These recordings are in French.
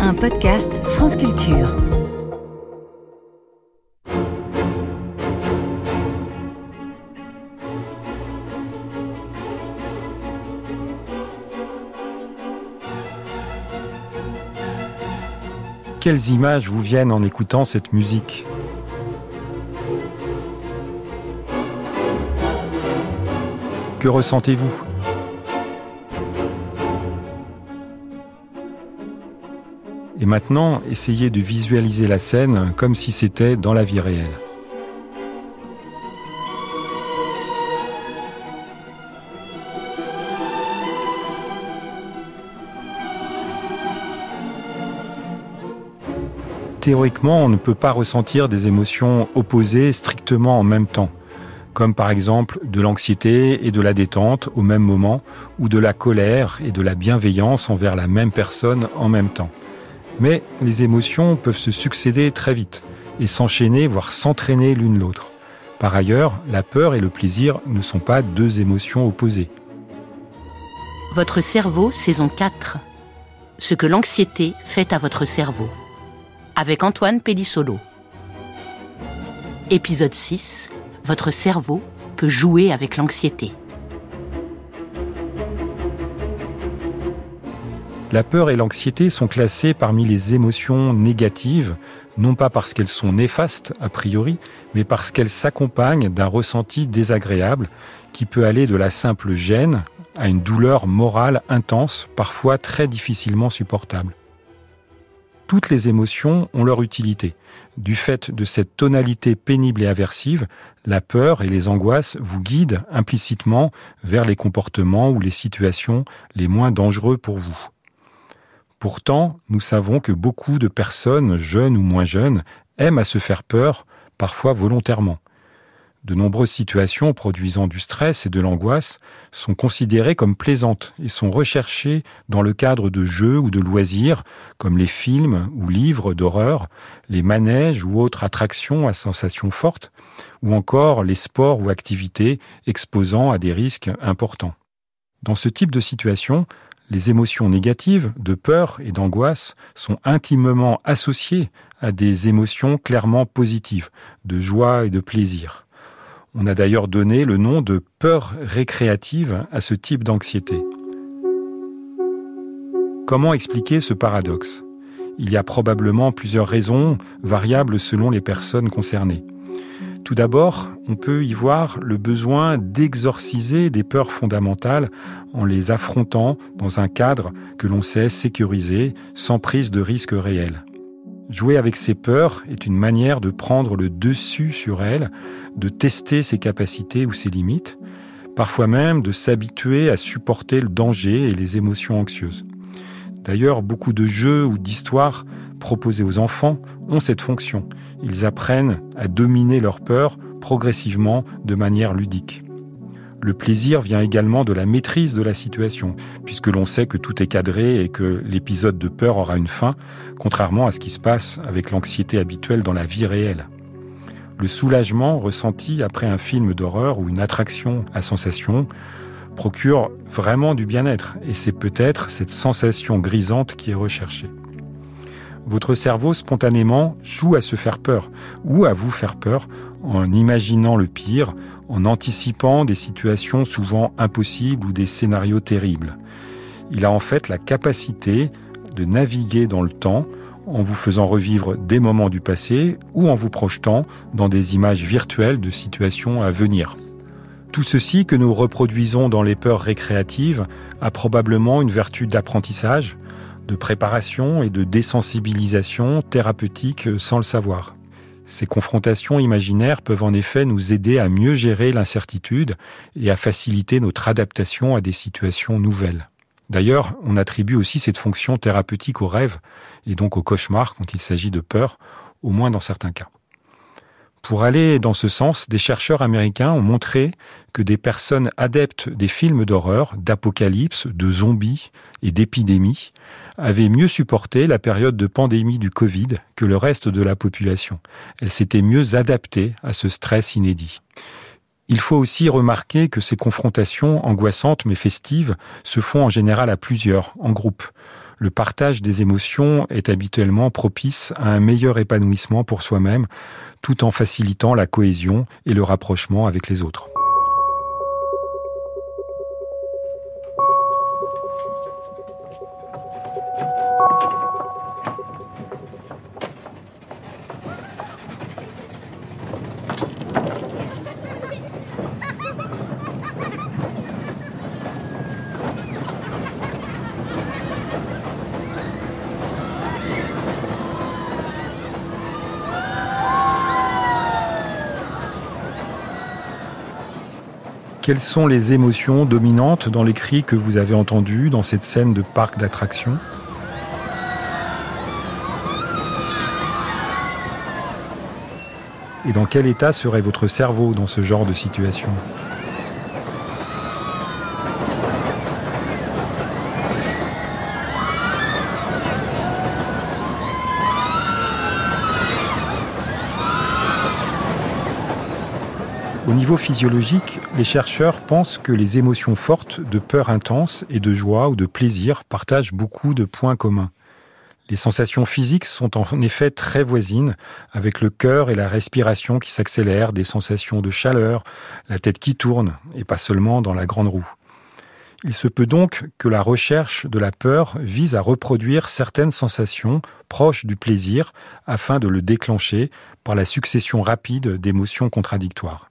un podcast France Culture. Quelles images vous viennent en écoutant cette musique Que ressentez-vous? Et maintenant, essayez de visualiser la scène comme si c'était dans la vie réelle. Théoriquement, on ne peut pas ressentir des émotions opposées strictement en même temps comme par exemple de l'anxiété et de la détente au même moment, ou de la colère et de la bienveillance envers la même personne en même temps. Mais les émotions peuvent se succéder très vite et s'enchaîner, voire s'entraîner l'une l'autre. Par ailleurs, la peur et le plaisir ne sont pas deux émotions opposées. Votre cerveau, saison 4. Ce que l'anxiété fait à votre cerveau. Avec Antoine Pellissolo. Épisode 6 votre cerveau peut jouer avec l'anxiété. La peur et l'anxiété sont classées parmi les émotions négatives, non pas parce qu'elles sont néfastes a priori, mais parce qu'elles s'accompagnent d'un ressenti désagréable qui peut aller de la simple gêne à une douleur morale intense, parfois très difficilement supportable. Toutes les émotions ont leur utilité. Du fait de cette tonalité pénible et aversive, la peur et les angoisses vous guident implicitement vers les comportements ou les situations les moins dangereux pour vous. Pourtant, nous savons que beaucoup de personnes, jeunes ou moins jeunes, aiment à se faire peur, parfois volontairement. De nombreuses situations produisant du stress et de l'angoisse sont considérées comme plaisantes et sont recherchées dans le cadre de jeux ou de loisirs comme les films ou livres d'horreur, les manèges ou autres attractions à sensations fortes, ou encore les sports ou activités exposant à des risques importants. Dans ce type de situation, les émotions négatives de peur et d'angoisse sont intimement associées à des émotions clairement positives, de joie et de plaisir. On a d'ailleurs donné le nom de peur récréative à ce type d'anxiété. Comment expliquer ce paradoxe? Il y a probablement plusieurs raisons, variables selon les personnes concernées. Tout d'abord, on peut y voir le besoin d'exorciser des peurs fondamentales en les affrontant dans un cadre que l'on sait sécuriser sans prise de risque réel. Jouer avec ses peurs est une manière de prendre le dessus sur elles, de tester ses capacités ou ses limites, parfois même de s'habituer à supporter le danger et les émotions anxieuses. D'ailleurs, beaucoup de jeux ou d'histoires proposés aux enfants ont cette fonction. Ils apprennent à dominer leurs peurs progressivement de manière ludique. Le plaisir vient également de la maîtrise de la situation, puisque l'on sait que tout est cadré et que l'épisode de peur aura une fin, contrairement à ce qui se passe avec l'anxiété habituelle dans la vie réelle. Le soulagement ressenti après un film d'horreur ou une attraction à sensation procure vraiment du bien-être, et c'est peut-être cette sensation grisante qui est recherchée. Votre cerveau spontanément joue à se faire peur ou à vous faire peur en imaginant le pire, en anticipant des situations souvent impossibles ou des scénarios terribles. Il a en fait la capacité de naviguer dans le temps en vous faisant revivre des moments du passé ou en vous projetant dans des images virtuelles de situations à venir. Tout ceci que nous reproduisons dans les peurs récréatives a probablement une vertu d'apprentissage, de préparation et de désensibilisation thérapeutique sans le savoir. Ces confrontations imaginaires peuvent en effet nous aider à mieux gérer l'incertitude et à faciliter notre adaptation à des situations nouvelles. D'ailleurs, on attribue aussi cette fonction thérapeutique aux rêves et donc aux cauchemars quand il s'agit de peur, au moins dans certains cas. Pour aller dans ce sens, des chercheurs américains ont montré que des personnes adeptes des films d'horreur, d'apocalypse, de zombies et d'épidémies avaient mieux supporté la période de pandémie du Covid que le reste de la population. Elles s'étaient mieux adaptées à ce stress inédit. Il faut aussi remarquer que ces confrontations angoissantes mais festives se font en général à plusieurs, en groupe. Le partage des émotions est habituellement propice à un meilleur épanouissement pour soi-même, tout en facilitant la cohésion et le rapprochement avec les autres. Quelles sont les émotions dominantes dans les cris que vous avez entendus dans cette scène de parc d'attractions? Et dans quel état serait votre cerveau dans ce genre de situation? Au niveau physiologique, les chercheurs pensent que les émotions fortes de peur intense et de joie ou de plaisir partagent beaucoup de points communs. Les sensations physiques sont en effet très voisines, avec le cœur et la respiration qui s'accélèrent, des sensations de chaleur, la tête qui tourne, et pas seulement dans la grande roue. Il se peut donc que la recherche de la peur vise à reproduire certaines sensations proches du plaisir afin de le déclencher par la succession rapide d'émotions contradictoires.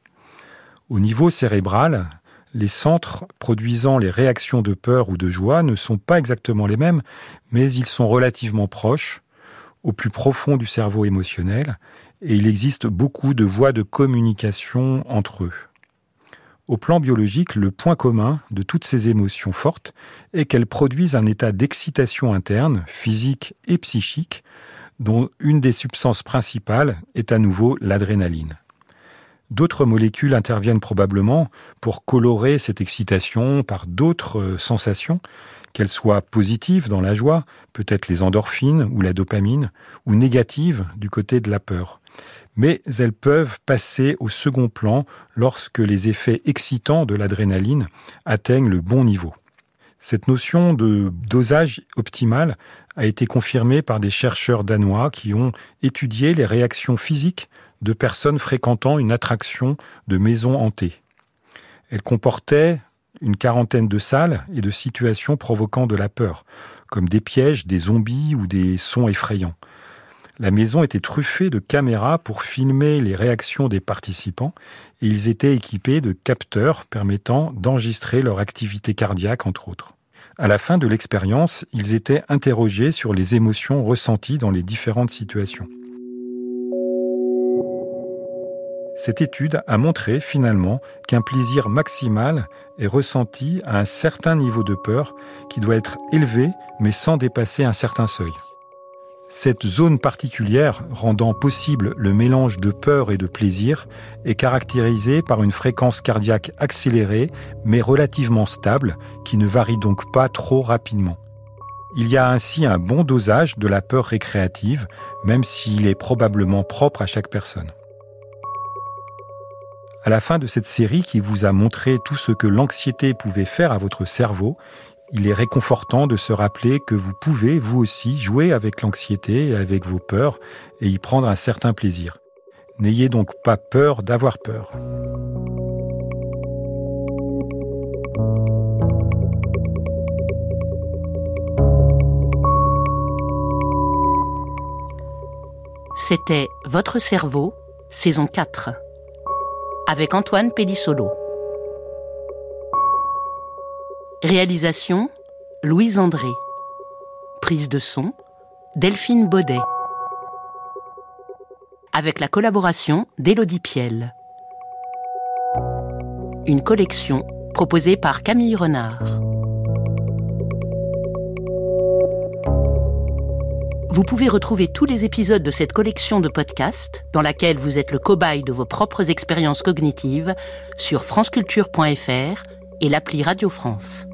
Au niveau cérébral, les centres produisant les réactions de peur ou de joie ne sont pas exactement les mêmes, mais ils sont relativement proches, au plus profond du cerveau émotionnel, et il existe beaucoup de voies de communication entre eux. Au plan biologique, le point commun de toutes ces émotions fortes est qu'elles produisent un état d'excitation interne, physique et psychique, dont une des substances principales est à nouveau l'adrénaline. D'autres molécules interviennent probablement pour colorer cette excitation par d'autres euh, sensations, qu'elles soient positives dans la joie, peut-être les endorphines ou la dopamine, ou négatives du côté de la peur. Mais elles peuvent passer au second plan lorsque les effets excitants de l'adrénaline atteignent le bon niveau. Cette notion de dosage optimal a été confirmée par des chercheurs danois qui ont étudié les réactions physiques de personnes fréquentant une attraction de maisons hantées. Elle comportait une quarantaine de salles et de situations provoquant de la peur, comme des pièges, des zombies ou des sons effrayants. La maison était truffée de caméras pour filmer les réactions des participants et ils étaient équipés de capteurs permettant d'enregistrer leur activité cardiaque, entre autres. À la fin de l'expérience, ils étaient interrogés sur les émotions ressenties dans les différentes situations. Cette étude a montré finalement qu'un plaisir maximal est ressenti à un certain niveau de peur qui doit être élevé mais sans dépasser un certain seuil. Cette zone particulière rendant possible le mélange de peur et de plaisir est caractérisée par une fréquence cardiaque accélérée mais relativement stable qui ne varie donc pas trop rapidement. Il y a ainsi un bon dosage de la peur récréative même s'il est probablement propre à chaque personne. À la fin de cette série qui vous a montré tout ce que l'anxiété pouvait faire à votre cerveau, il est réconfortant de se rappeler que vous pouvez, vous aussi, jouer avec l'anxiété et avec vos peurs et y prendre un certain plaisir. N'ayez donc pas peur d'avoir peur. C'était Votre cerveau, saison 4 avec Antoine Pellissolo. Réalisation Louise André. Prise de son Delphine Baudet. Avec la collaboration d'Élodie Piel. Une collection proposée par Camille Renard. Vous pouvez retrouver tous les épisodes de cette collection de podcasts, dans laquelle vous êtes le cobaye de vos propres expériences cognitives, sur franceculture.fr et l'appli Radio France.